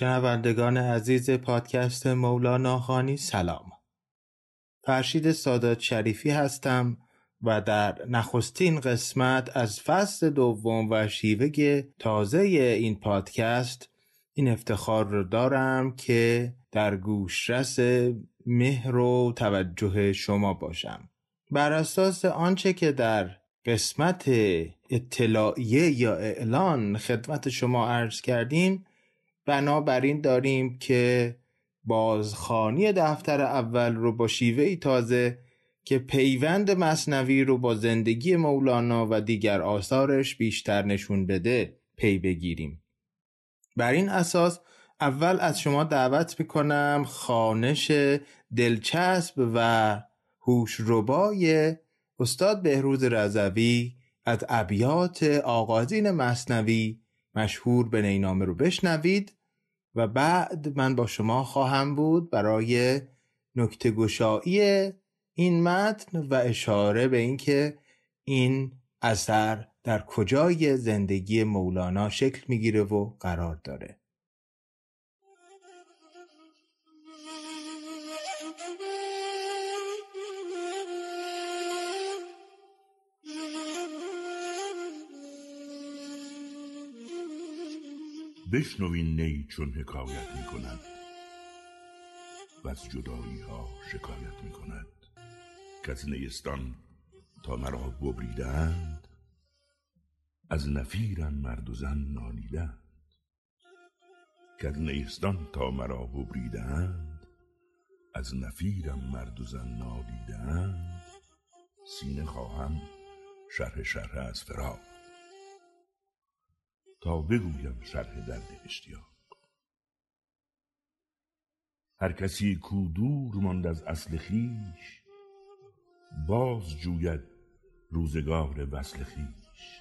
شنوندگان عزیز پادکست مولانا خانی سلام. فرشید سادات شریفی هستم و در نخستین قسمت از فصل دوم و شیوه تازه این پادکست این افتخار رو دارم که در گوشرس مهر و توجه شما باشم. بر اساس آنچه که در قسمت اطلاعیه یا اعلان خدمت شما عرض کردیم بنابراین داریم که بازخانی دفتر اول رو با شیوه ای تازه که پیوند مصنوی رو با زندگی مولانا و دیگر آثارش بیشتر نشون بده پی بگیریم. بر این اساس اول از شما دعوت می‌کنم خانش دلچسب و هوشربای استاد بهروز رضوی از ابیات آغازین مصنوی مشهور به نینامه رو بشنوید. و بعد من با شما خواهم بود برای نکته گشایی این متن و اشاره به اینکه این اثر در کجای زندگی مولانا شکل می‌گیره و قرار داره. بشنوین نی چون حکایت می کند و از جدایی ها شکایت می کند که از نیستان تا مرا ببریدند از نفیرم مرد و زن نالیدند. که از نیستان تا مرا ببریدند از نفیرم مرد و زن نالیدند. سینه خواهم شرح شرح از فراق. تا بگویم شرح درد اشتیاق هر کسی کو دور ماند از اصل خیش باز جوید روزگار وصل خیش.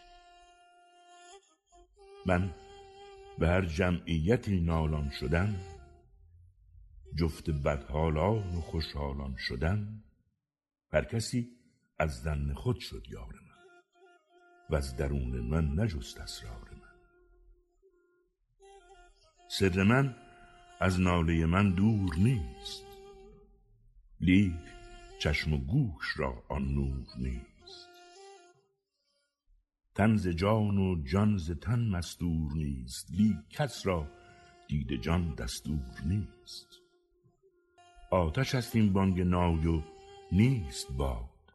من به هر جمعیتی نالان شدن جفت بدحالان و خوشحالان شدن هر کسی از ظن خود شد یار من و از درون من نجست اسرار. سر من از ناله من دور نیست. لیک چشم و گوش را آن نور نیست. تن ز جان و جان ز تن مستور نیست. لیک کس را دید جان دستور نیست. آتش است این بانگ نای و نیست باد.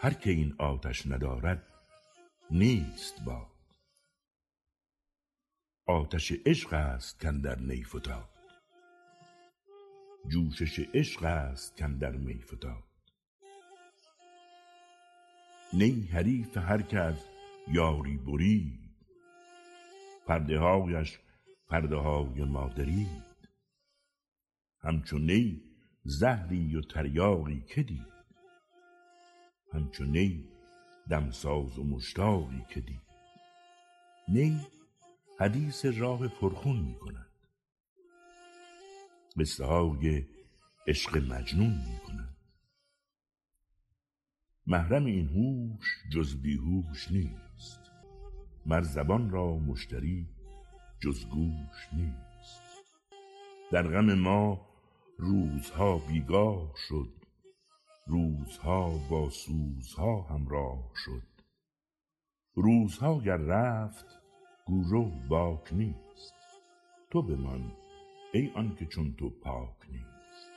هر که این آتش ندارد نیست باد. آتش عشق است کاندر نی فتاد جوشش عشق است کاندر می فتاد نی حریف هر که از یاری برید. پرده هایش پرده های مادری همچون نی زهری و تریاقی که همچون نی دمساز و مشتاقی که دید. نی حدیث راه پرخون می کند قصه های عشق مجنون می کند محرم این هوش جز بیهوش نیست. مر زبان را مشتری جز گوش نیست. در غم ما روزها بیگاه شد. روزها با سوزها همراه شد. روزها گر رفت گورو باک نیست. تو بمان ای آنکه چون تو پاک نیست.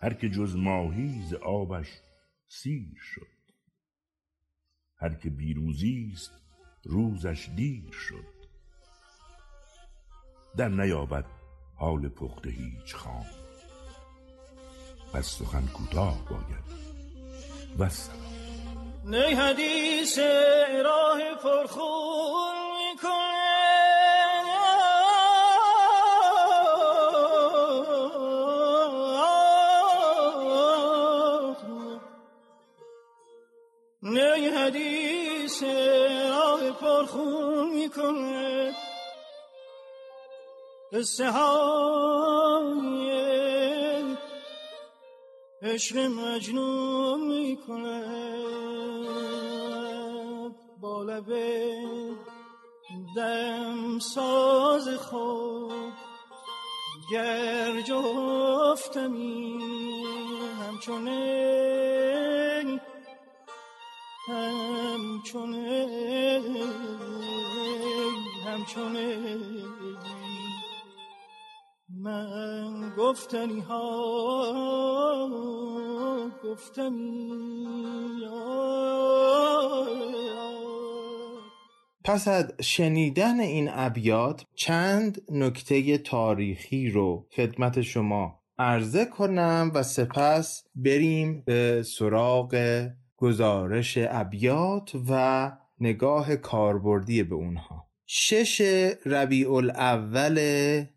هر که جز ماهی ز آبش سیر شد. هر که بیروزی است روزش دیر شد. در نیابد حال پخته هیچ خام. پس سخن کوتاه باید. و نی حدیث راه پرخون می‌کنه. نی حدیث راه پرخون می‌کنه. قصه های عشق مجنون می‌کنه. لبه دم ساز خود گر جفتمی همچونه همچونه همچونه من گفتنی ها گفتنی پس از شنیدن این ابیات چند نکته تاریخی رو خدمت شما عرضه کنم و سپس بریم به سراغ گزارش ابیات و نگاه کاربردی به اونها. شش ربیع الاول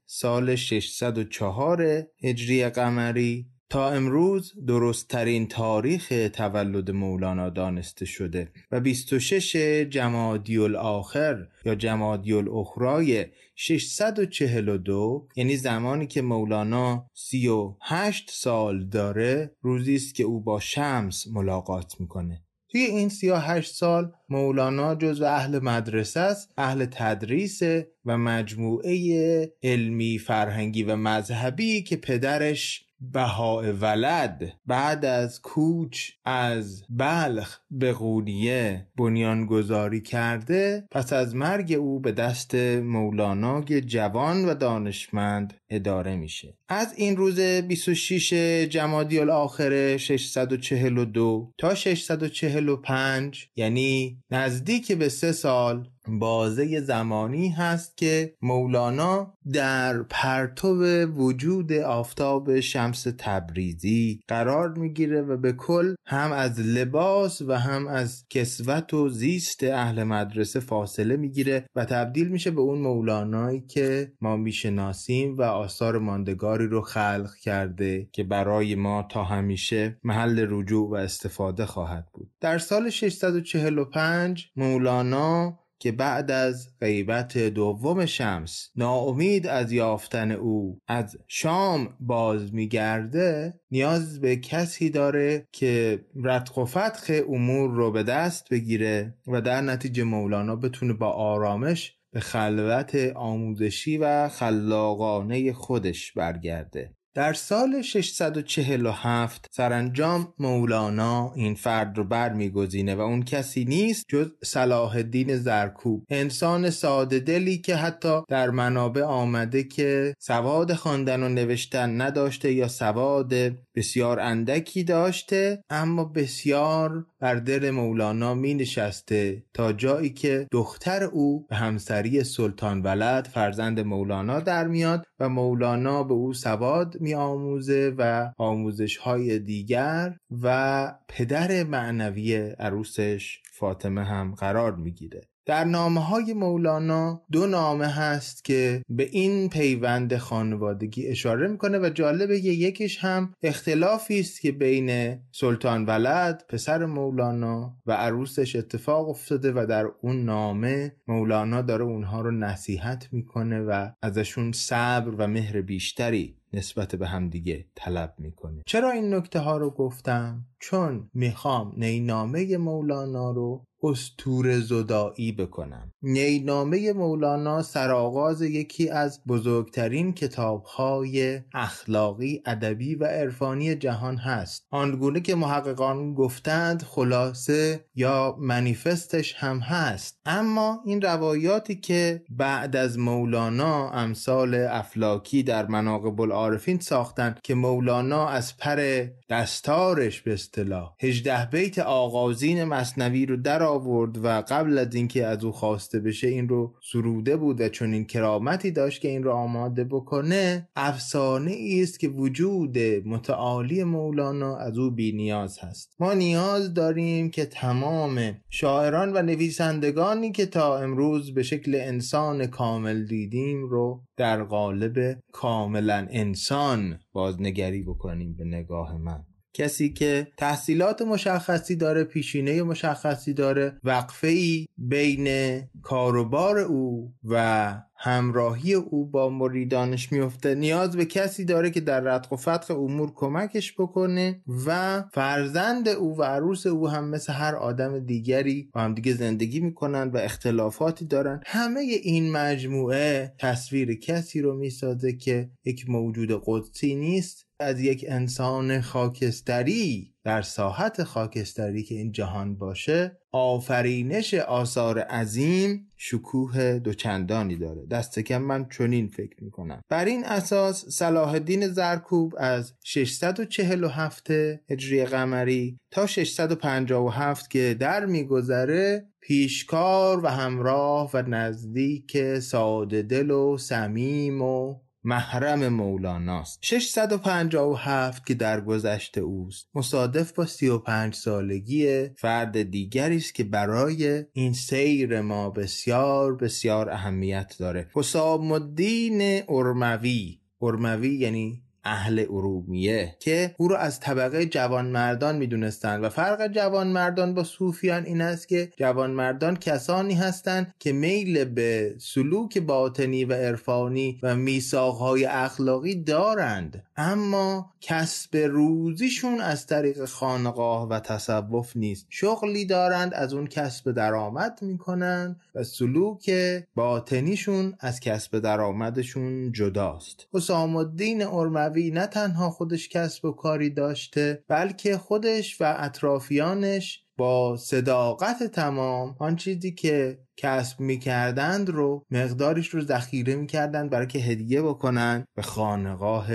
سال 604 هجری قمری تا امروز درستترین تاریخ تولد مولانا دانسته شده و 26 جمادی الاخر یا جمادی الاخرای 642 یعنی زمانی که مولانا 38 سال داره روزی است که او با شمس ملاقات می‌کنه. توی این 38 سال مولانا جزو اهل مدرسه است اهل تدریس و مجموعه علمی فرهنگی و مذهبی که پدرش بهای ولد بعد از کوچ از بلخ به قونیه بنیانگذاری کرده پس از مرگ او به دست مولانای جوان و دانشمند اداره میشه. از این روز 26 جمادی الاخره 642 تا 645 یعنی نزدیک به سه سال بازه زمانی هست که مولانا در پرتو وجود آفتاب شمس تبریزی قرار می‌گیره و به کل هم از لباس و هم از کسوت و زیست اهل مدرسه فاصله می‌گیره و تبدیل میشه به اون مولانایی که ما می‌شناسیم و آثار ماندگاری رو خلق کرده که برای ما تا همیشه محل رجوع و استفاده خواهد بود. در سال 645 مولانا که بعد از غیبت دوم شمس ناامید از یافتن او از شام باز میگرده نیاز به کسی داره که رتق و فتخ امور رو به دست بگیره و در نتیجه مولانا بتونه با آرامش به خلوت آموزشی و خلاقانه خودش برگرده. در سال 647 سرانجام مولانا این فرد رو برمیگزینه و اون کسی نیست جز صلاح الدین زرکوب. انسان ساده دلی که حتی در منابع آمده که سواد خواندن و نوشتن نداشته یا سواد بسیار اندکی داشته اما بسیار بر دل مولانا می نشسته تا جایی که دختر او به همسری سلطان ولد فرزند مولانا در میاد و مولانا به او سواد می آموزه و آموزش های دیگر و پدر معنوی عروسش فاطمه هم قرار می‌گیره. در نامه های مولانا دو نامه هست که به این پیوند خانوادگی اشاره می‌کنه و جالبه یکیش هم اختلافی است که بین سلطان ولد پسر مولانا و عروسش اتفاق افتاده و در اون نامه مولانا داره اونها رو نصیحت می‌کنه و ازشون صبر و مهر بیشتری نسبت به همدیگه طلب می‌کنه. چرا این نکته ها رو گفتم؟ چون می‌خوام نینامه مولانا رو استور زدایی بکنم. نینامه مولانا سرآغاز یکی از بزرگترین کتابهای اخلاقی ادبی و عرفانی جهان هست. آنگونه که محققان گفتند خلاصه یا منیفستش هم هست. اما این روایاتی که بعد از مولانا امثال افلاکی در مناقب العارفین ساختند که مولانا از پر دستارش به اصطلاح. 18 بیت آغازین مصنوی رو در آورد و قبل از اینکه از او خواسته بشه این رو سروده بود و چون این کرامتی داشت که این رو آماده بکنه افسانه است که وجود متعالی مولانا از او بی نیاز هست. ما نیاز داریم که تمام شاعران و نویسندگانی که تا امروز به شکل انسان کامل دیدیم رو در قالب کاملا انسان بازنگری بکنیم به نگاه من. کسی که تحصیلات مشخصی داره پیشینه مشخصی داره وقفه ای بین کاروبار او و همراهی او با مریدانش میفته نیاز به کسی داره که در ردق و فتق امور کمکش بکنه و فرزند او و عروس او هم مثل هر آدم دیگری با هم دیگه زندگی می‌کنن و اختلافاتی دارن. همه این مجموعه تصویر کسی رو می‌سازه که یک موجود قدسی نیست. از یک انسان خاکستری در ساحت خاکستری که این جهان باشه آفرینش آثار عظیم شکوه دوچندانی داره. دست کم من چنین فکر می‌کنم. بر این اساس صلاح الدین زرکوب از 647 هجری قمری تا 657 که در میگذره پیشکار و همراه و نزدیک ساده دل و صمیم و محرم مولاناست. 657 که در گذشته اوست. مصادف با 35 سالگی فرد دیگری است که برای این سیر ما بسیار بسیار اهمیت داره. حسام الدین ارموی. ارموی یعنی اهل ارومیه که او رو از طبقه جوانمردان می‌دونستند و فرق جوانمردان با صوفیان این است که جوانمردان کسانی هستند که میل به سلوک باطنی و عرفانی و میثاقهای اخلاقی دارند. اما کسب روزیشون از طریق خانقاه و تصوف نیست. شغلی دارند از اون کسب درآمد می‌کنند و سلوک باطنیشون از کسب درآمدشون جداست. حسام الدین ارموی نه تنها خودش کسب و کاری داشته بلکه خودش و اطرافیانش با صداقت تمام آن چیزی که کسب می‌کردند رو مقدارش رو ذخیره می‌کردند برای که هدیه بکنند به خانقاه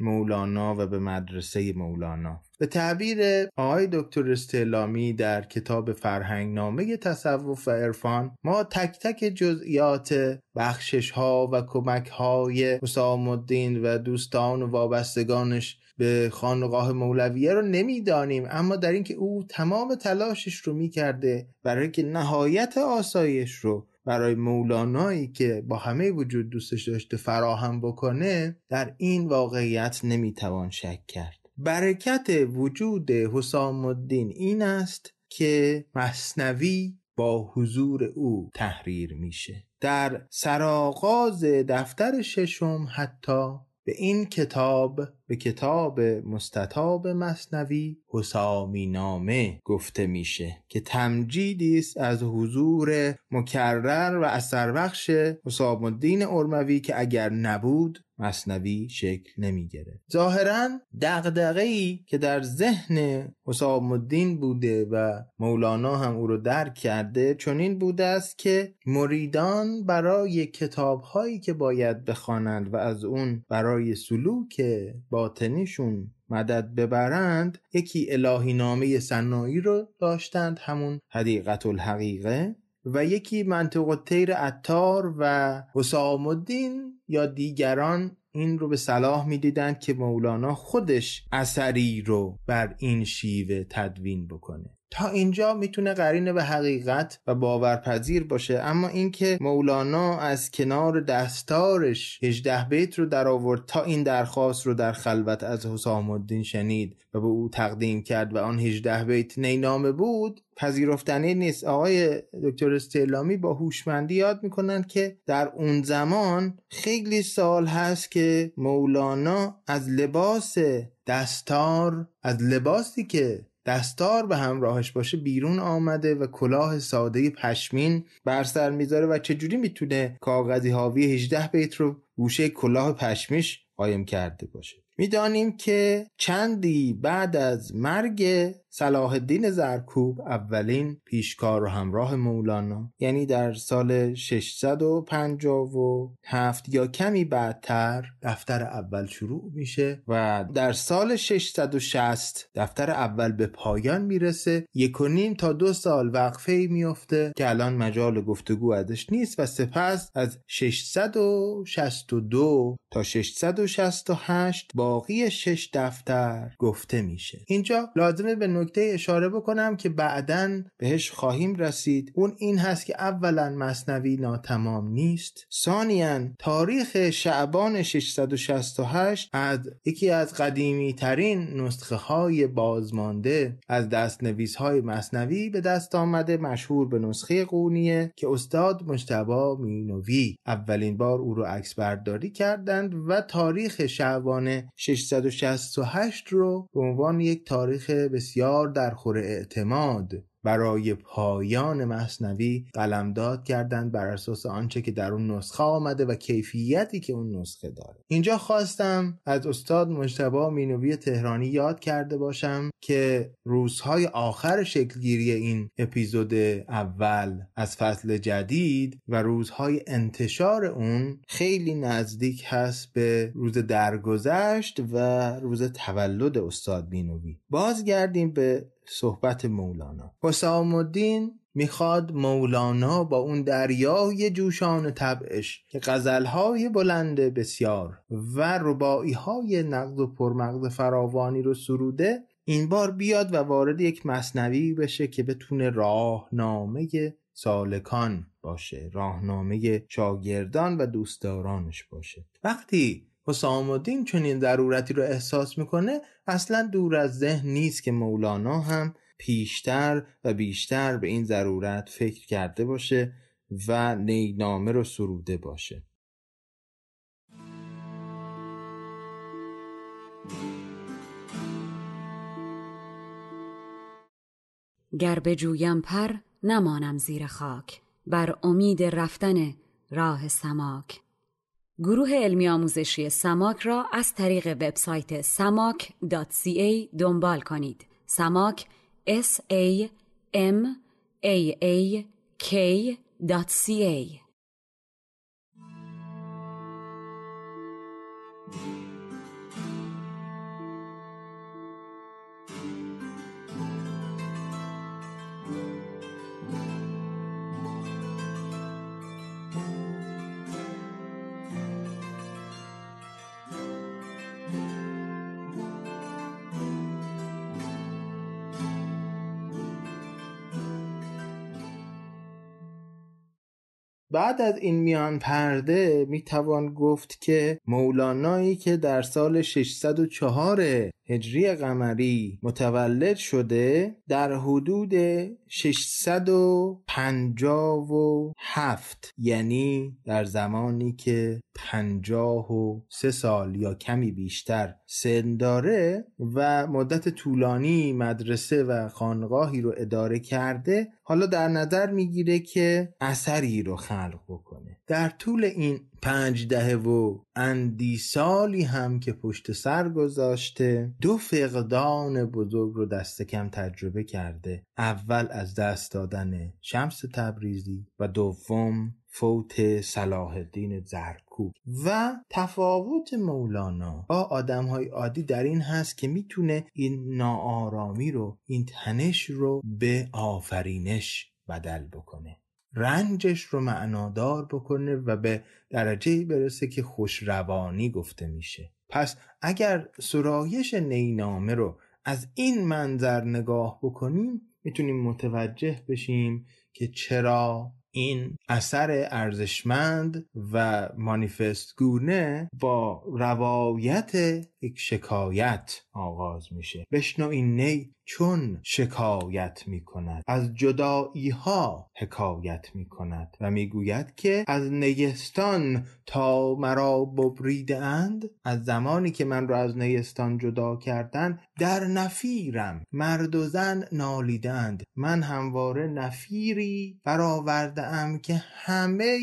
مولانا و به مدرسه مولانا. به تعبیر آقای دکتر استعلامی در کتاب فرهنگ نامه تصوف و عرفان ما تک تک جزئیات بخشش ها و کمک های حسام الدین و دوستان و وابستگانش به خانقاه مولویه رو نمی‌دانیم اما در اینکه او تمام تلاشش رو می‌کرده برای که نهایت آسایش رو برای مولانایی که با همه وجود دوستش داشته فراهم بکنه در این واقعیت نمی‌توان شک کرد. برکت وجود حسام الدین این است که مصنوی با حضور او تحریر میشه. در سرآغاز دفتر ششم حتی به این کتاب به کتاب مستطاب مصنوی حسامی نامه گفته میشه که تمجیدی است از حضور مکرر و اثر بخش حسام الدین ارموی که اگر نبود مصنوی شکل نمی گرفت ظاهرا ای که در ذهن حسام الدین بوده و مولانا هم او رو درک کرده چون این بوده است که مریدان برای کتاب هایی که باید بخوانند و از اون برای سلوک باطنیشون مدد ببرند یکی الهی نامه سنایی رو داشتند همون حدیقت الحقیقه و یکی منطق الطیر عطار و حسام الدین یا دیگران این رو به صلاح می‌دیدند که مولانا خودش اثری رو بر این شیوه تدوین بکنه. تا اینجا می‌تونه قرینه به حقیقت و باورپذیر باشه. اما اینکه مولانا از کنار دستارش 18 بیت رو در آورد تا این درخواست رو در خلوت از حسام الدین شنید و به او تقدیم کرد و آن 18 بیت نینامه بود پذیرفتنی نیست. آقای دکتر استعلامی با هوشمندی یاد می‌کنن که در اون زمان خیلی سال هست که مولانا از لباس دستار از لباسی که دستار به همراهش باشه بیرون آمده و کلاه ساده پشمین بر سر می‌ذاره و چجوری می‌تونه کاغذی حاوی 18 بیت رو گوشه کلاه پشمیش قایم کرده باشه؟ می‌دانیم که چندی بعد از مرگ صلاح الدین زرکوب اولین پیشکار و همراه مولانا. یعنی در سال 657 یا کمی بعدتر دفتر اول شروع میشه و در سال 660 دفتر اول به پایان می‌رسه. یک و نیم تا دو سال وقفه میفته که الان مجال گفتگو ازش نیست و سپس از 662 تا 668 باقی شش دفتر گفته میشه. اینجا لازمه به نکته اشاره بکنم که بعدا بهش خواهیم رسید. اون این هست که اولا مصنوی ناتمام نیست. ثانیا تاریخ شعبان 668 از یکی از قدیمی ترین نسخه های بازمانده از دست نویس های مصنوی به دست آمده مشهور به نسخه قونیه که استاد مجتبا مینوی اولین بار او رو عکس برداری کردند و تاریخ شعبان 668 رو به عنوان یک تاریخ بسیار در خور اعتماد. برای پایان مصنوی قلمداد کردند بر اساس آنچه که در اون نسخه آمده و کیفیتی که اون نسخه داره. اینجا خواستم از استاد مجتبا مینوی تهرانی یاد کرده باشم که روزهای آخر شکلگیری این اپیزود اول از فصل جدید و روزهای انتشار اون خیلی نزدیک هست به روز درگذشت و روز تولد استاد مینوی بازگردیم به صحبت مولانا. حسام الدین می‌خواد مولانا با اون دریای جوشان طبعش که غزلهای بلند بسیار و ربایی های نقد و پرمغز فراوانی رو سروده این بار بیاد و وارد یک مصنوی بشه که بتونه راهنامه سالکان باشه راهنامه شاگردان و دوستدارانش باشه. وقتی حسام الدین چنین ضرورتی رو احساس می‌کنه اصلا دور از ذهن نیست که مولانا هم پیشتر و بیشتر به این ضرورت فکر کرده باشه و نینامه رو سروده باشه. گر بجویم پر نمانم زیر خاک. بر امید رفتن راه سماک. گروه علمی آموزشی سماک را از طریق وبسایت samak.ca دنبال کنید. سماک s a m a a k.ca بعد از این میان پرده می‌توان گفت که مولانایی که در سال 604 هجری قمری متولد شده در حدود 657 یعنی در زمانی که 53 سال یا کمی بیشتر سن داره و مدت طولانی مدرسه و خانقاهی رو اداره کرده حالا در نظر می‌گیره که اثری رو خلق بکنه. در طول این پنج دهه و اندی سالی هم که پشت سر گذاشته دو فقدان بزرگ رو دست کم تجربه کرده. اول از دست دادن شمس تبریزی و دوم فوت صلاح الدین زرکوب. و تفاوت مولانا با آدم های عادی در این هست که می‌تونه این ناآرامی رو این تنش رو به آفرینش بدل بکنه. رنجش رو معنادار بکنه و به درجه برسه که خوشروانی گفته میشه. پس اگر سرایش نینامه رو از این منظر نگاه بکنیم می‌تونیم متوجه بشیم که چرا این اثر ارزشمند و مانیفست گونه با روایت یک شکایت آغاز میشه. بشنو این نی چون شکایت می کند از جدایی ها حکایت می کند و می‌گوید که از نیستان تا مرا ببریده اند از زمانی که من را از نیستان جدا کردن در نفیرم. مرد و زن نالیدند من همواره نفیری برآورده ام که همه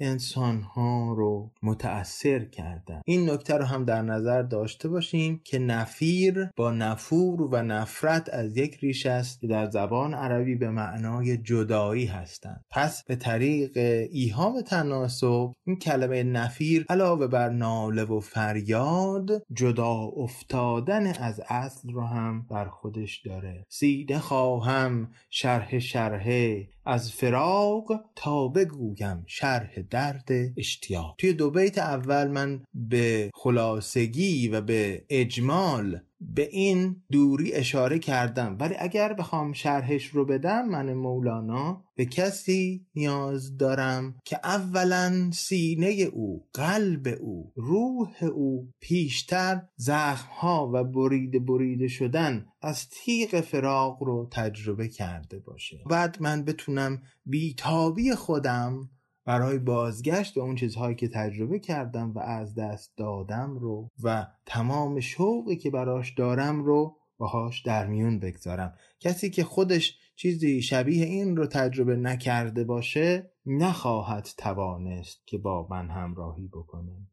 انسان ها رو متأثر کردم این نکته رو هم در نظر داشته باشیم که نفیر با نفور و نفرت از یک ریش است که در زبان عربی به معنای جدایی هستند. پس به طریق ایهام تناسب این کلمه نفیر علاوه بر ناله و فریاد جدا افتادن از اصل رو هم بر خودش داره. سیده خواهم شرح شرحه از فراق تا بگویم شرح درد اشتیاق. توی دو بیت اول من به خلاصگی و به اجمال به این دوری اشاره کردم. ولی اگر بخوام شرحش رو بدم من مولانا به کسی نیاز دارم که اولا سینه او قلب او روح او پیشتر زخمها و بریده بریده شدن از تیغ فراق رو تجربه کرده باشه. بعد من بتونم بیتابی خودم برای بازگشت به اون چیزهایی که تجربه کردم و از دست دادم رو و تمام شوقی که براش دارم رو باهاش در میون بگذارم. کسی که خودش چیزی شبیه این رو تجربه نکرده باشه نخواهد توانست که با من همراهی بکنه.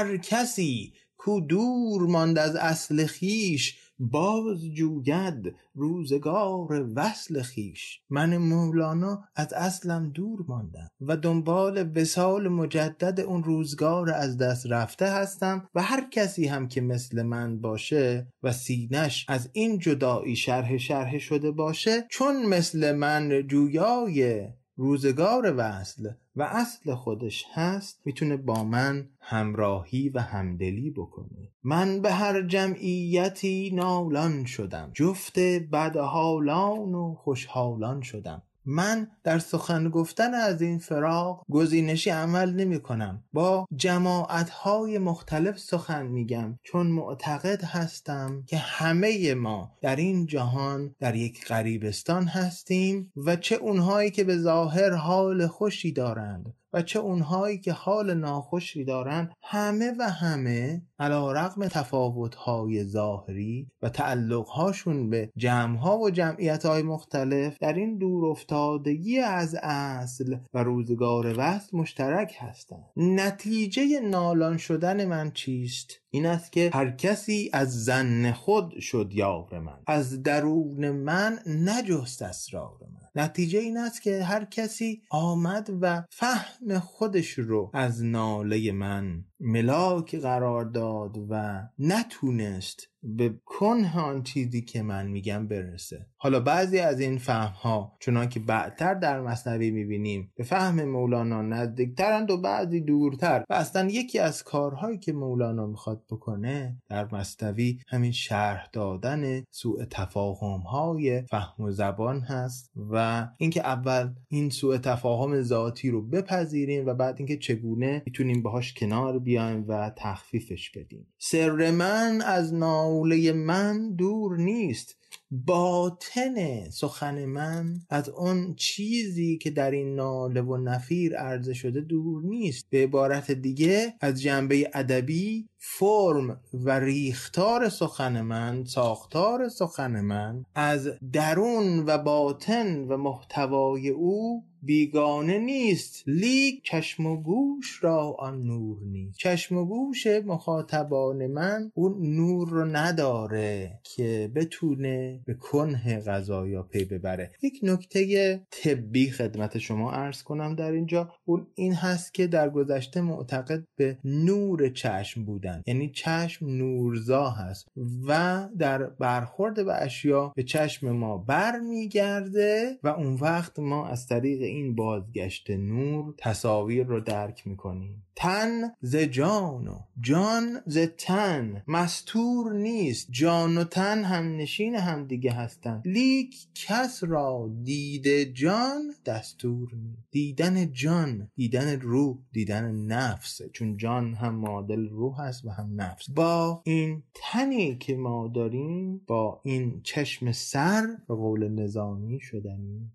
هر کسی کو دور ماند از اصل خیش باز جوید روزگار وصل خیش. من مولانا از اصلم دور ماندم و دنبال وسال مجدد اون روزگار از دست رفته هستم و هر کسی هم که مثل من باشه و سینش از این جدایی شرح شرح شده باشه چون مثل من جویای روزگار وصل و اصل خودش هست می‌تونه با من همراهی و همدلی بکنه. من به هر جمعیتی نالان شدم جفت بدحالان و خوشحالان شدم. من در سخن گفتن از این فراغ گزینشی عمل نمی کنم. با جماعت های مختلف سخن میگم چون معتقد هستم که همه ما در این جهان در یک غریبستان هستیم و چه اونهایی که به ظاهر حال خوشی دارند. و چه اونهایی که حال ناخوشی دارن همه و همه علا رقم تفاوتهای ظاهری و تعلقهاشون به جمعها و جمعیتهای مختلف در این دور افتادگی از اصل و روزگار وست مشترک هستند نتیجه نالان شدن من چیست؟ این است که هر کسی از زن خود شد یار من. از درون من نجست اسرار من. نتیجه این است که هر کسی آمد و فهم خودش رو از ناله من ملاک قرار داد و نتونست به کنه آن چیزی که من میگم برسه. حالا بعضی از این فهم ها چنان که بعدتر در مصنوی می‌بینیم به فهم مولانا نزدیکترند و بعضی دورتر. و اصلا یکی از کارهایی که مولانا می‌خواد بکنه در مصنوی همین شرح دادن سوء تفاهم های فهم و زبان هست و اینکه اول این سوء تفاهم ذاتی رو بپذیریم و بعد اینکه چگونه می‌تونیم باهاش کنار بیایم و تخفیفش بدیم. سر من از ناله من دور نیست. باطن سخن من از اون چیزی که در این ناله و نفیر عرضه شده دور نیست. به عبارت دیگه از جنبه ادبی فرم و ریختار سخن من ساختار سخن من از درون و باطن و محتوای او بیگانه نیست. لیک چشم و گوش را آن نور نیست. چشم و گوش مخاطبان من اون نور رو نداره که بتونه به کنه غذایا پی ببره. یک نکته طبی خدمت شما عرض کنم در اینجا. اون این هست که در گذشته معتقد به نور چشم بودن. یعنی چشم نورزا هست و در برخورد به اشیا به چشم ما برمیگرده و اون وقت ما از طریق این بازگشت نور تصاویر رو درک می‌کنیم. تن ز جان و جان ز تن. مستور نیست. جان و تن هم نشین هم دیگه هستن. لیک کس را دید جان دستور نیست. دیدن جان دیدن روح دیدن نفس. چون جان هم معادل روح هست و هم نفس. با این تنی که ما داریم با این چشم سر به قول نظامی شدنی.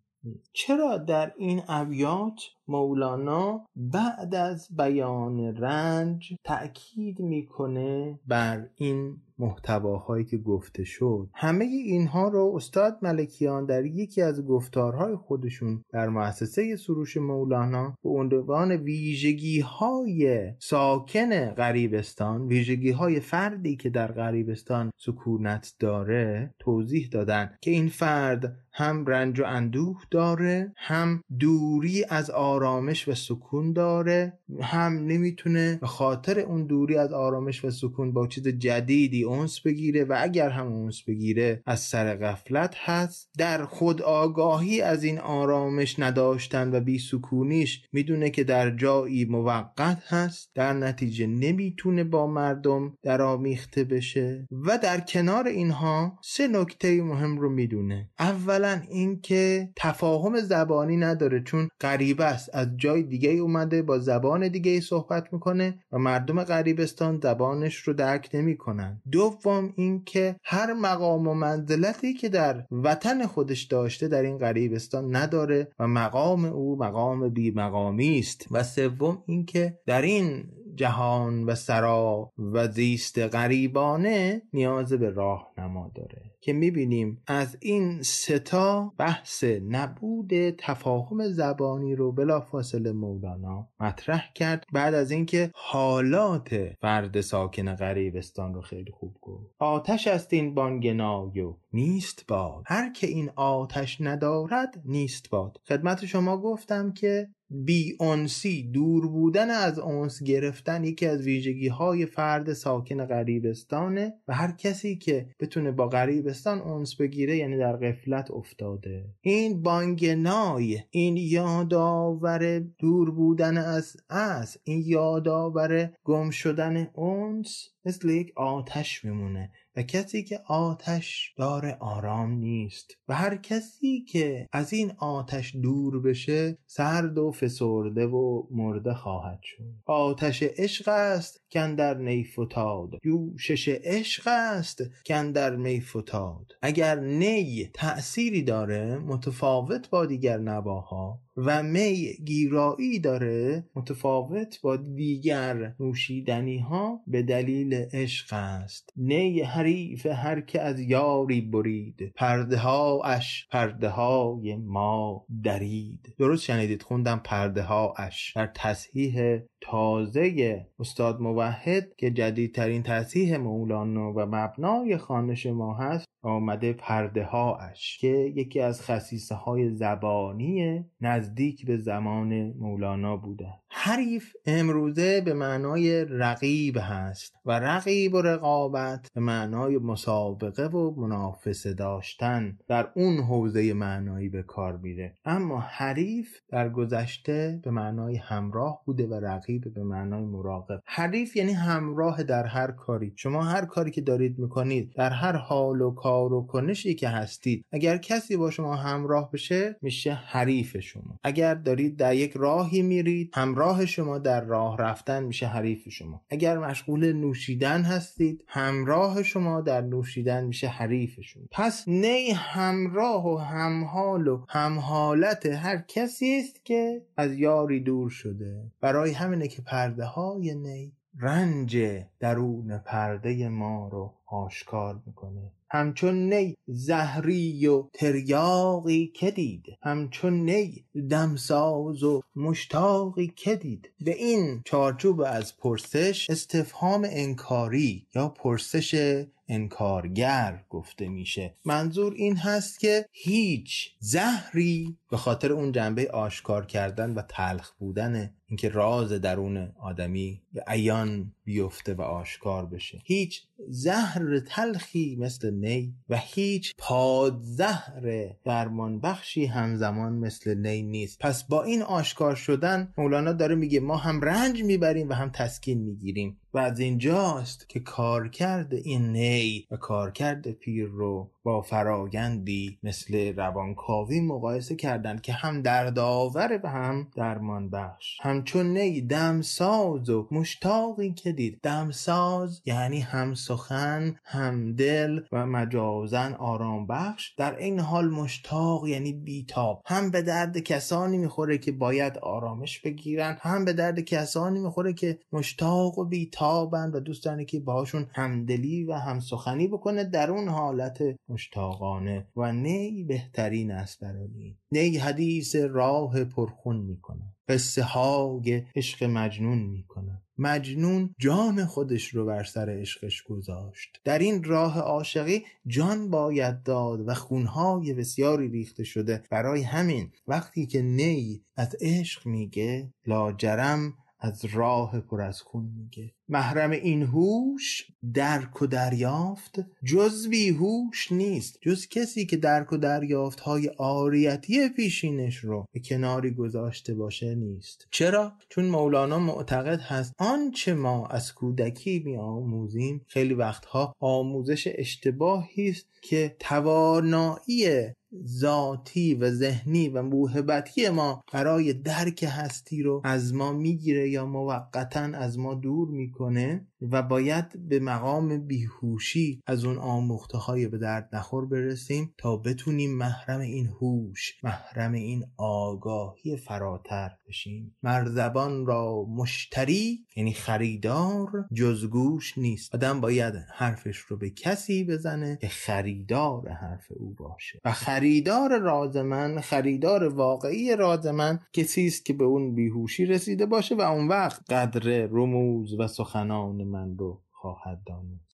چرا در این ابیات مولانا بعد از بیان رنج تأکید می‌کنه بر این محتواهایی که گفته شد؟ همه اینها رو استاد ملکیان در یکی از گفتارهای خودشون در مؤسسه سروش مولانا به عنوان ویژگی های ساکن غریبستان ویژگی های فردی که در غریبستان سکونت داره توضیح دادن که این فرد هم رنج و اندوه داره هم دوری از آرامش و سکون داره. هم نمی‌تونه به خاطر اون دوری از آرامش و سکون با چیز جدیدی اونس بگیره و اگر هم اونس بگیره از سر غفلت هست. در خود آگاهی از این آرامش نداشتن و بی سکونیش می‌دونه که در جایی موقت هست. در نتیجه نمی‌تونه با مردم در آمیخته بشه و در کنار اینها سه نکته مهم رو می‌دونه. اولا اینکه تفاهم زبانی نداره چون غریب است. از جای دیگه اومده با زبان دیگه صحبت می‌کنه و مردم غریبستان زبانش رو درک نمی‌کنن. دوم اینکه هر مقام و منزلتی که در وطن خودش داشته در این غریبستان نداره و مقام او مقام بی مقامی است. و سوم اینکه در این جهان و سرا و زیست غریبانه نیاز به راهنما داره. که می‌بینیم از این ستا بحث نبود تفاهم زبانی رو بلافاصله مولانا مطرح کرد. بعد از اینکه حالات فرد ساکن غریبستان رو خیلی خوب گفت. آتش است این بانگنای و نیست باد. هر که این آتش ندارد نیست باد. خدمت شما گفتم که بی انسی دور بودن از اونس گرفتن یکی از ویژگی های فرد ساکن غریبستانه و هر کسی که بتونه با غریبستان اونس بگیره یعنی در غفلت افتاده. این بانگنای این یادآور دور بودن از از این یادآور گم شدن اونس مثل یک آتش میمونه. و کسی که آتش داره آرام نیست و هر کسی که از این آتش دور بشه سرد و فسرده و مرده خواهد شد. آتش عشق است که در نی فتاد یوشش عشق است که در می فتاد اگر نی تأثیری داره متفاوت با دیگر نواها و می گیرایی داره متفاوت با دیگر نوشیدنی ها به دلیل عشق است. نی حریف هر که از یاری برید پرده ها اش پرده های ما درید. درست شنیدید؟ خوندم پرده ها اش در تصحیح تازه استاد موحد که جدیدترین تصحیح مولانا و مبنای خانش ما هست آمده پرده هاش که یکی از خصیصه های زبانی نزدیک به زمان مولانا بوده. حریف امروزه به معنای رقیب هست و رقیب و رقابت به معنای مسابقه و منافسه داشتن در اون حوزه معنایی به کار میره. اما حریف در گذشته به معنای همراه بوده و رقیب به معنای مراقب. حریف یعنی همراه در هر کاری. شما هر کاری که دارید می‌کنید در هر حال و کار و کنشی که هستید اگر کسی با شما همراه بشه میشه حریف شما. اگر دارید در یک راهی میرید همراه شما در راه رفتن میشه حریف شما. اگر مشغول نوشیدن هستید همراه شما در نوشیدن میشه حریف شما. پس نی همراه و همحال و همحالت هر کسی است که از یاری دور شده. برای همینه که پرده های نی رنج درون پرده ما رو آشکار می‌کنه. همچون نی زهری و تریاقی که دید همچون نی دمساز و مشتاقی که دید. به این چارچوب از پرسش استفهام انکاری یا پرسش انکارگر گفته میشه. منظور این هست که هیچ زهری به خاطر اون جنبه آشکار کردن و تلخ بودن اینکه راز درون آدمی به عیان بیفته و آشکار بشه. هیچ زهر تلخی مثل نی و هیچ پادزهر درمان بخشی همزمان مثل نی نیست. پس با این آشکار شدن مولانا داره میگه ما هم رنج می‌بریم و هم تسکین می‌گیریم. و از اینجاست که کارکرد این نی و کارکرد پیر رو با فرایندی مثل روانکاوی مقایسه کردند که هم دردآور و هم درمان بخش همچون نی دمساز و مشتاقی که دید. دمساز یعنی هم سخن هم دل و مجازن آرام بخش در این حال مشتاق یعنی بیتاب. هم به درد کسانی می‌خوره که باید آرامش بگیرن هم به درد کسانی می‌خوره که مشتاق و بیتابند و دوست که باهاشون همدلی و هم سخنی بکنه در اون حالت مشتاقانه. و نی بهترین است برای نی حدیث راه پرخون می‌کنه. قصه های عشق مجنون می‌کنه. مجنون جان خودش رو بر سر عشقش گذاشت. در این راه عاشقی جان باید داد و خونهای بسیاری ریخته شده برای همین. وقتی که نی از عشق میگه لاجرم از راه پر از خون میگه. محرم این هوش درک و دریافت جز هوش نیست. جز کسی که درک و دریافت های آریتی پیشینش رو به کناری گذاشته باشه نیست. چرا؟ چون مولانا معتقد هست آنچه ما از کودکی می آموزیم خیلی وقتها آموزش اشتباهی است که توانایی ذاتی و ذهنی و موهبتی ما برای درک هستی رو از ما می‌گیره یا موقتا از ما دور می‌کنه می‌کنه. و باید به مقام بیهوشی از اون آموخته های به درد نخور برسیم تا بتونیم محرم این هوش محرم این آگاهی فراتر بشیم. مرزبان را مشتری یعنی خریدار جزگوش نیست. آدم باید حرفش رو به کسی بزنه که خریدار حرف او باشه. و خریدار راز من خریدار واقعی راز من کسی است که به اون بیهوشی رسیده باشه و اون وقت قدر رموز و سخنان من رو خواهد دانست.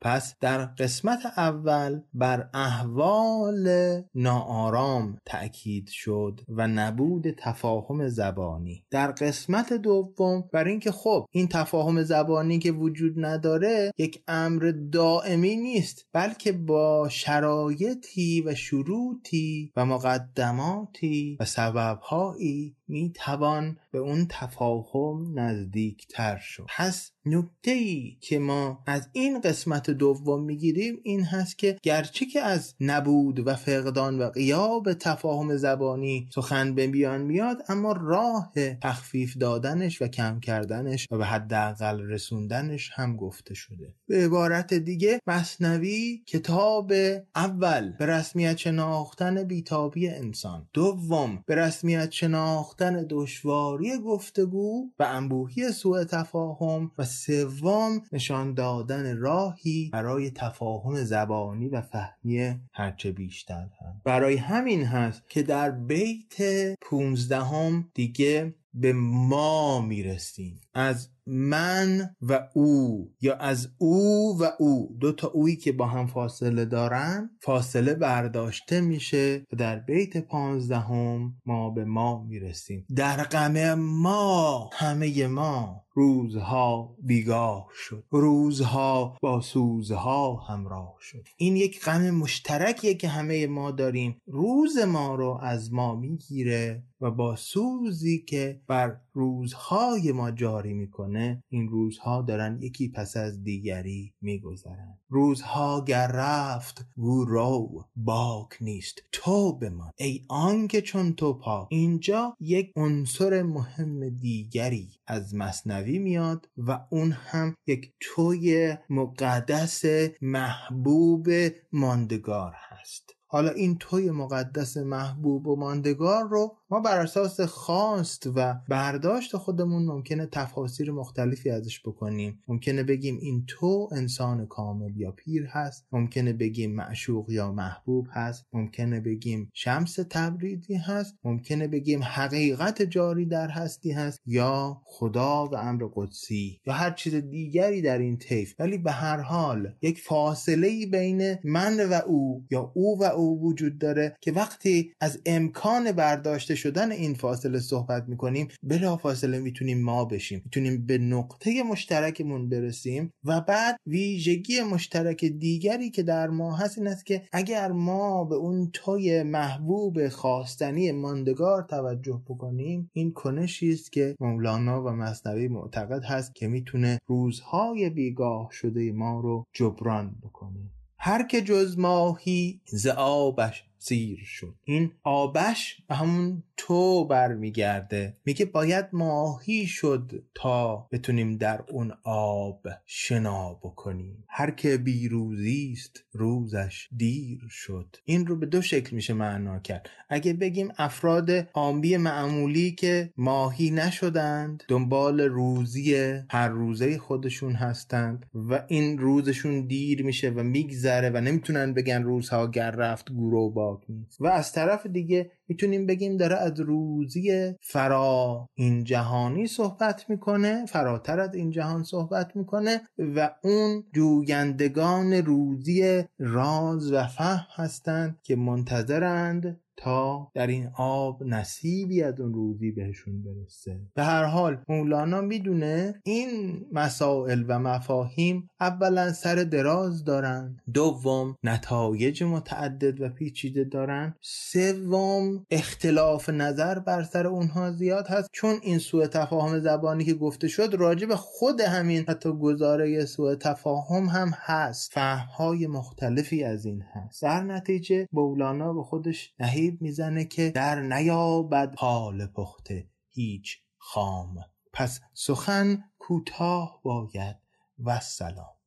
پس در قسمت اول بر احوال ناآرام تأکید شد و نبود تفاهم زبانی. در قسمت دوم بر اینکه خب این تفاهم زبانی که وجود نداره یک امر دائمی نیست بلکه با شرایطی و شروطی و مقدماتی و سببهایی می توان به اون تفاهم نزدیکتر شد. پس نکته ای که ما از این قسمت دوم می‌گیریم این هست که گرچه که از نبود و فقدان و غیاب تفاهم زبانی سخن به بیان میاد اما راه تخفیف دادنش و کم کردنش و به حداقل رسوندنش هم گفته شده. به عبارت دیگه مصنوی کتاب اول به رسمیت شناختن بیتابی انسان. دوم به رسمیت شناختن دشواری گفتگو و انبوهی سوء تفاهم و سوم نشان دادن راهی برای تفاهم زبانی و فهمی هرچه بیشتر هم. برای همین هست که در بیت پونزدهم دیگه به ما می‌رسیم از من و او یا از او و او. دو تا اویی که با هم فاصله دارن فاصله برداشته میشه و در بیت پانزدهم ما به ما می‌رسیم. در غم ما همه ما. روزها بیگاه شد. روزها با سوزها همراه شد. این یک غم مشترکیه که همه ما داریم. روز ما رو از ما می‌گیره و با سوزی که بر روزهای ما جاری می‌کنه این روزها دارن یکی پس از دیگری میگذرن. روزها گر رفت گو رو باک نیست. تو بمان ای آنکه چون تو پا. اینجا یک عنصر مهم دیگری از مصنوی میاد و اون هم یک توی مقدس محبوب ماندگار هست. حالا این توی مقدس محبوب و ماندگار رو ما بر اساس خواست و برداشت خودمون ممکنه تفاسیر مختلفی ازش بکنیم. ممکنه بگیم این تو انسان کامل یا پیر هست. ممکنه بگیم معشوق یا محبوب هست. ممکنه بگیم شمس تبریدی هست. ممکنه بگیم حقیقت جاری در هستی هست یا خدا و امر قدسی یا هر چیز دیگری در این طیف. ولی به هر حال یک فاصله بین من و او یا او و او وجود داره که وقتی از امکان برداشته شدن این فاصله صحبت می‌کنیم بلا فاصله می‌تونیم ما بشیم. می‌تونیم به نقطه مشترکمون برسیم و بعد ویژگی مشترک دیگری که در ما هست این است که اگر ما به اون توی محبوب خواستنی ماندگار توجه بکنیم این کنشی است که مولانا و مصنوی معتقد هست که می‌تونه روزهای بیگاه شده ما رو جبران بکنه. هر که جز ماهی ز آبش سیر شد. این آبش به همون تو برمیگرده. میگه باید ماهی شد تا بتونیم در اون آب شنا بکنیم. هر که بیروزی است روزش دیر شد. این رو به دو شکل میشه معنا کرد. اگه بگیم افراد عامی معمولی که ماهی نشدند دنبال روزی هر روزه خودشون هستند و این روزشون دیر میشه و میگذره و نمی‌تونن بگن روزها گر رفت گورو باک نیست. و از طرف دیگه می‌تونیم بگیم داره از روزی فرا این جهانی صحبت می‌کنه فراتر از این جهان صحبت می‌کنه و اون جویندگان روزی راز و فهم هستند که منتظرند تا در این آب نصیبی از اون روزی بهشون برسه. به هر حال مولانا می‌دونه این مسائل و مفاهیم اولا سر دراز دارن. دوم نتایج متعدد و پیچیده دارن. سوم اختلاف نظر بر سر اونها زیاد هست. چون این سوء تفاهم زبانی که گفته شد راجع به خود همین حتی گزاره سوء تفاهم هم هست. فهمهای مختلفی از این هست. در نتیجه مولانا به خودش نهی فریب می‌زنه که در نیابد حال پخته هیچ خام. پس سخن کوتاه باید و سلام.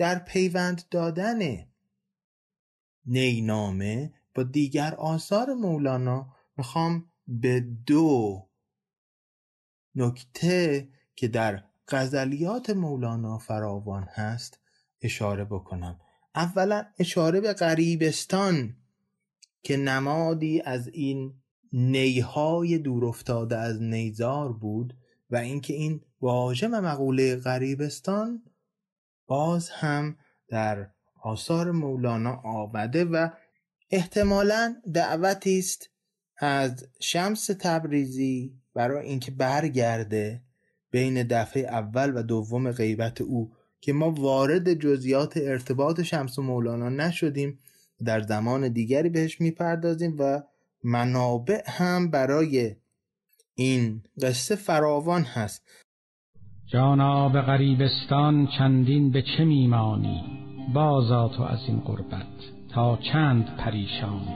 در پیوند دادن نینامه با دیگر آثار مولانا می‌خوام به دو نکته که در غزلیات مولانا فراوان هست اشاره بکنم. اولا اشاره به غریبستان که نمادی از این نیهای دور افتاده از نیزار بود و اینکه این واژه و مقوله غریبستان باز هم در آثار مولانا آمده و احتمالا دعوتی است از شمس تبریزی برای اینکه برگرده بین دفعه اول و دوم غیبت او که ما وارد جزئیات ارتباط شمس و مولانا نشدیم در زمان دیگری بهش می‌پردازیم و منابع هم برای این قصه فراوان هست. جانا به غریبستان چندین به چه میمانی؟ بازا تو از این قربت تا چند پریشانی؟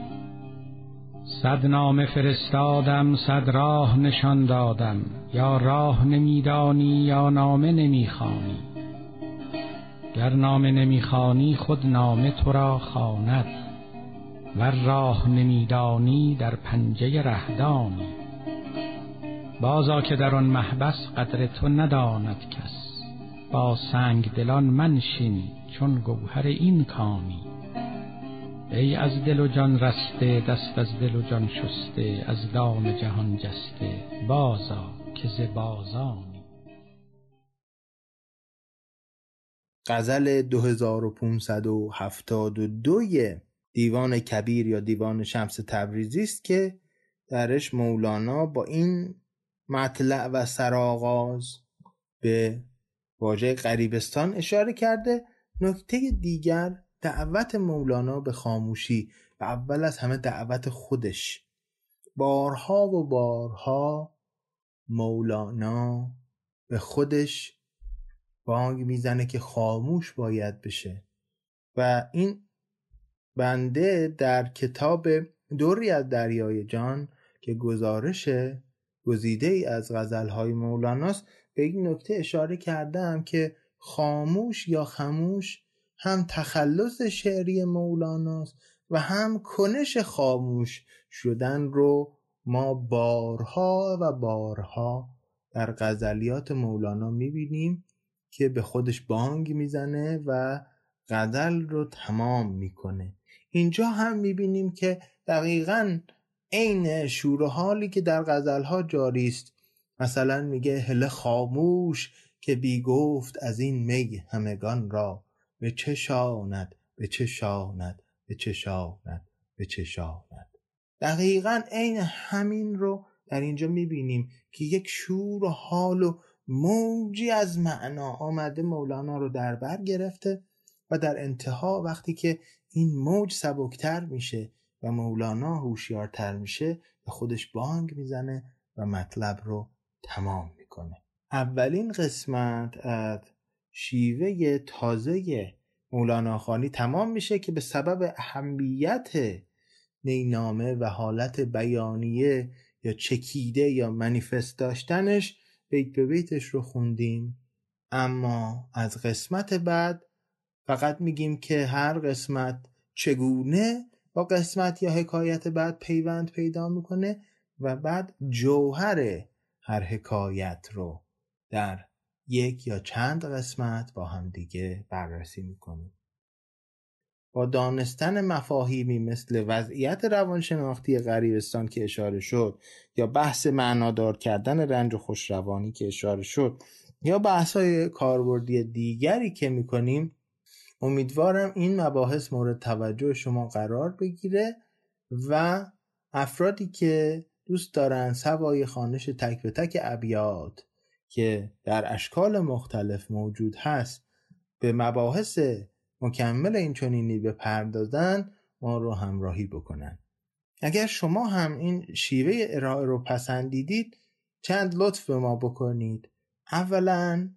صد نامه فرستادم صد راه نشان دادم یا راه نمیدانی یا نامه نمی‌خوانی؟ گر نامه نمی‌خوانی خود نامه تو را خواند و راه نمیدانی در پنجه رهدانی؟ بازا که در آن محبس قدر تو نداند کس. با سنگ دلان منشین چون گوهر این کانی ای از دل و جان رسته دست از دل و جان شسته از دام جهان جسته بازا که ز بازانی. غزل 2572 دیوان کبیر یا دیوان شمس تبریزی است که درش مولانا با این مطلع و سرآغاز به واژه غریبستان اشاره کرده. نکته دیگر دعوت مولانا به خاموشی و اول از همه دعوت خودش. بارها و بارها مولانا به خودش بانگ می‌زنه که خاموش باید بشه. و این بنده در کتاب دوری از دریای جان که گزارش گزیده ای از غزلهای مولاناست به این نکته اشاره کردم که خاموش یا خموش هم تخلص شعری مولاناست و هم کنش خاموش شدن رو ما بارها و بارها در غزلیات مولانا می‌بینیم که به خودش بانگ می‌زنه و غزل رو تمام می‌کنه. اینجا هم می‌بینیم که دقیقا عین شور حالی که در غزلها جاری است. مثلا میگه هله خاموش که بی گفت از این می همگان را. به چه شاند؟ به چه شاند؟ به چه شاند؟ به چه شاند؟ دقیقا عین همین رو در اینجا می‌بینیم که یک شور و حال و موجی از معنا آمده مولانا رو در بر گرفته و در انتها وقتی که این موج سبکتر میشه و مولانا هوشیارتر میشه به خودش بانگ می‌زنه و مطلب رو تمام می‌کنه. اولین قسمت از شیوه تازه مولانا خانی تمام میشه که به سبب اهمیت نینامه و حالت بیانیه یا چکیده یا منیفست داشتنش بیت به بیتش رو خوندیم. اما از قسمت بعد فقط میگیم که هر قسمت چگونه با قسمت یا حکایت بعد پیوند پیدا می‌کنه و بعد جوهر هر حکایت رو در یک یا چند قسمت با هم دیگه بررسی می‌کنیم. با دانستن مفاهیمی مثل وضعیت روانشناختی غریبستان که اشاره شد یا بحث معنادار کردن رنج و خوشروانی که اشاره شد یا بحث های کاربردی دیگری که می‌کنیم امیدوارم این مباحث مورد توجه شما قرار بگیره و افرادی که دوست دارن سوای خانش تک به تک ابیات که در اشکال مختلف موجود هست به مباحث مکمل این چنینی بپردازن ما رو همراهی بکنن. اگر شما هم این شیوه ارائه رو پسندیدید چند لطف به ما بکنید. اولا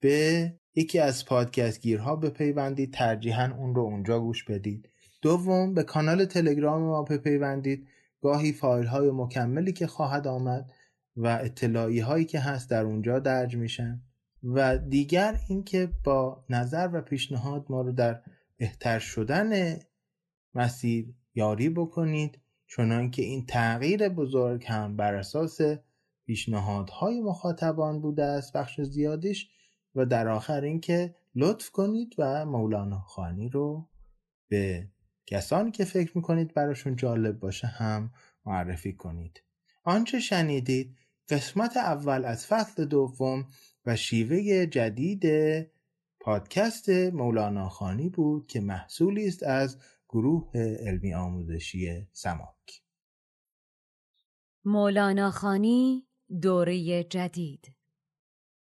به یکی از پادکست گیرها بپیوندید ترجیحاً اون رو اونجا گوش بدید. دوم به کانال تلگرام ما بپیوندید. گاهی فایل های مکملی که خواهد آمد و اطلاعی هایی که هست در اونجا درج میشن. و دیگر اینکه با نظر و پیشنهاد ما رو در بهتر شدن مسیر یاری بکنید چنانکه این تغییر بزرگ هم بر اساس پیشنهادهای مخاطبان بوده است. بخش زیادش و در آخر اینکه لطف کنید و مولانا خانی رو به کسانی که فکر می‌کنید براشون جالب باشه هم معرفی کنید. آنچه شنیدید قسمت اول از فصل دوم و شیوه جدید پادکست مولانا خانی بود که محصولی است از گروه علمی آموزشی سماک. مولانا خانی دوره جدید